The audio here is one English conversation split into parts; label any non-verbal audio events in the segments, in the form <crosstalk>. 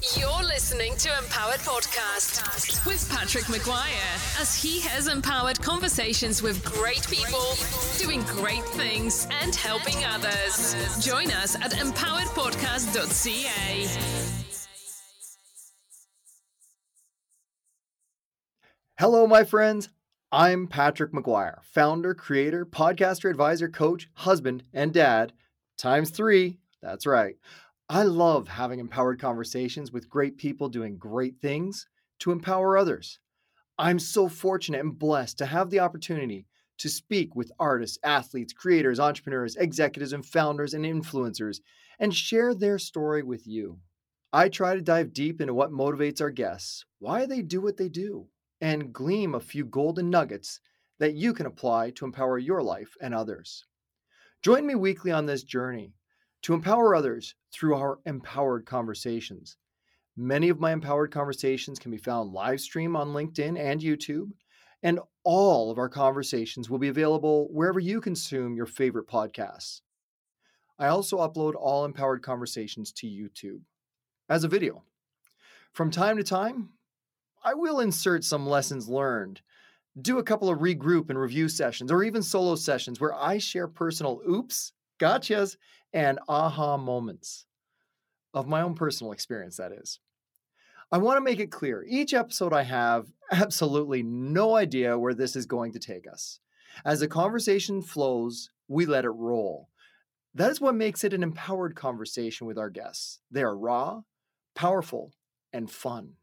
You're listening to Empowered Podcast with Patrick McGuire as he has empowered conversations with great people, doing great things, and helping others. Join us at empoweredpodcast.ca. Hello, my friends. I'm Patrick McGuire, founder, creator, podcaster, advisor, coach, husband, and dad. Times three. That's right. I love having empowered conversations with great people doing great things to empower others. I'm so fortunate and blessed to have the opportunity to speak with artists, athletes, creators, entrepreneurs, executives, and founders and influencers and share their story with you. I try to dive deep into what motivates our guests, why they do what they do, and gleam a few golden nuggets that you can apply to empower your life and others. Join me weekly on this journey to empower others through our empowered conversations. Many of my empowered conversations can be found live stream on LinkedIn and YouTube, and all of our conversations will be available wherever you consume your favorite podcasts. I also upload all empowered conversations to YouTube as a video. From time to time, I will insert some lessons learned, do a couple of regroup and review sessions, or even solo sessions where I share personal oops, gotchas, and aha moments of my own personal experience, that is. I want to make it clear each episode I have <laughs> absolutely no idea where this is going to take us. As the conversation flows, we let it roll. That is what makes it an empowered conversation with our guests. They are raw, powerful, and fun.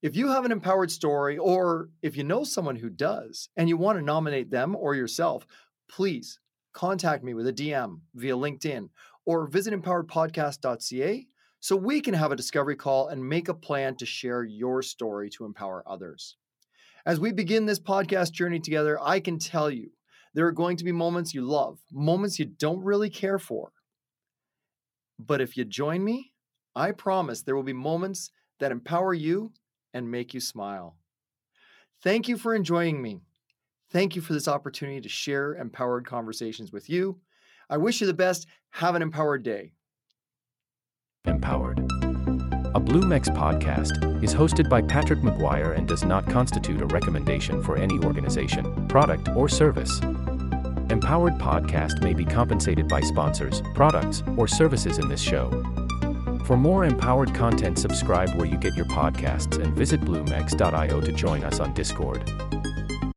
If you have an empowered story, or if you know someone who does, and you want to nominate them or yourself, please contact me with a DM via LinkedIn or visit empoweredpodcast.ca so we can have a discovery call and make a plan to share your story to empower others. As we begin this podcast journey together, I can tell you there are going to be moments you love, moments you don't really care for. But if you join me, I promise there will be moments that empower you and make you smile. Thank you for enjoying me. Thank you for this opportunity to share empowered conversations with you. I wish you the best. Have an empowered day. Empowered. A BlueMex podcast is hosted by Patrick McGuire and does not constitute a recommendation for any organization, product, or service. Empowered Podcast may be compensated by sponsors, products, or services in this show. For more empowered content, subscribe where you get your podcasts and visit bluemex.io to join us on Discord.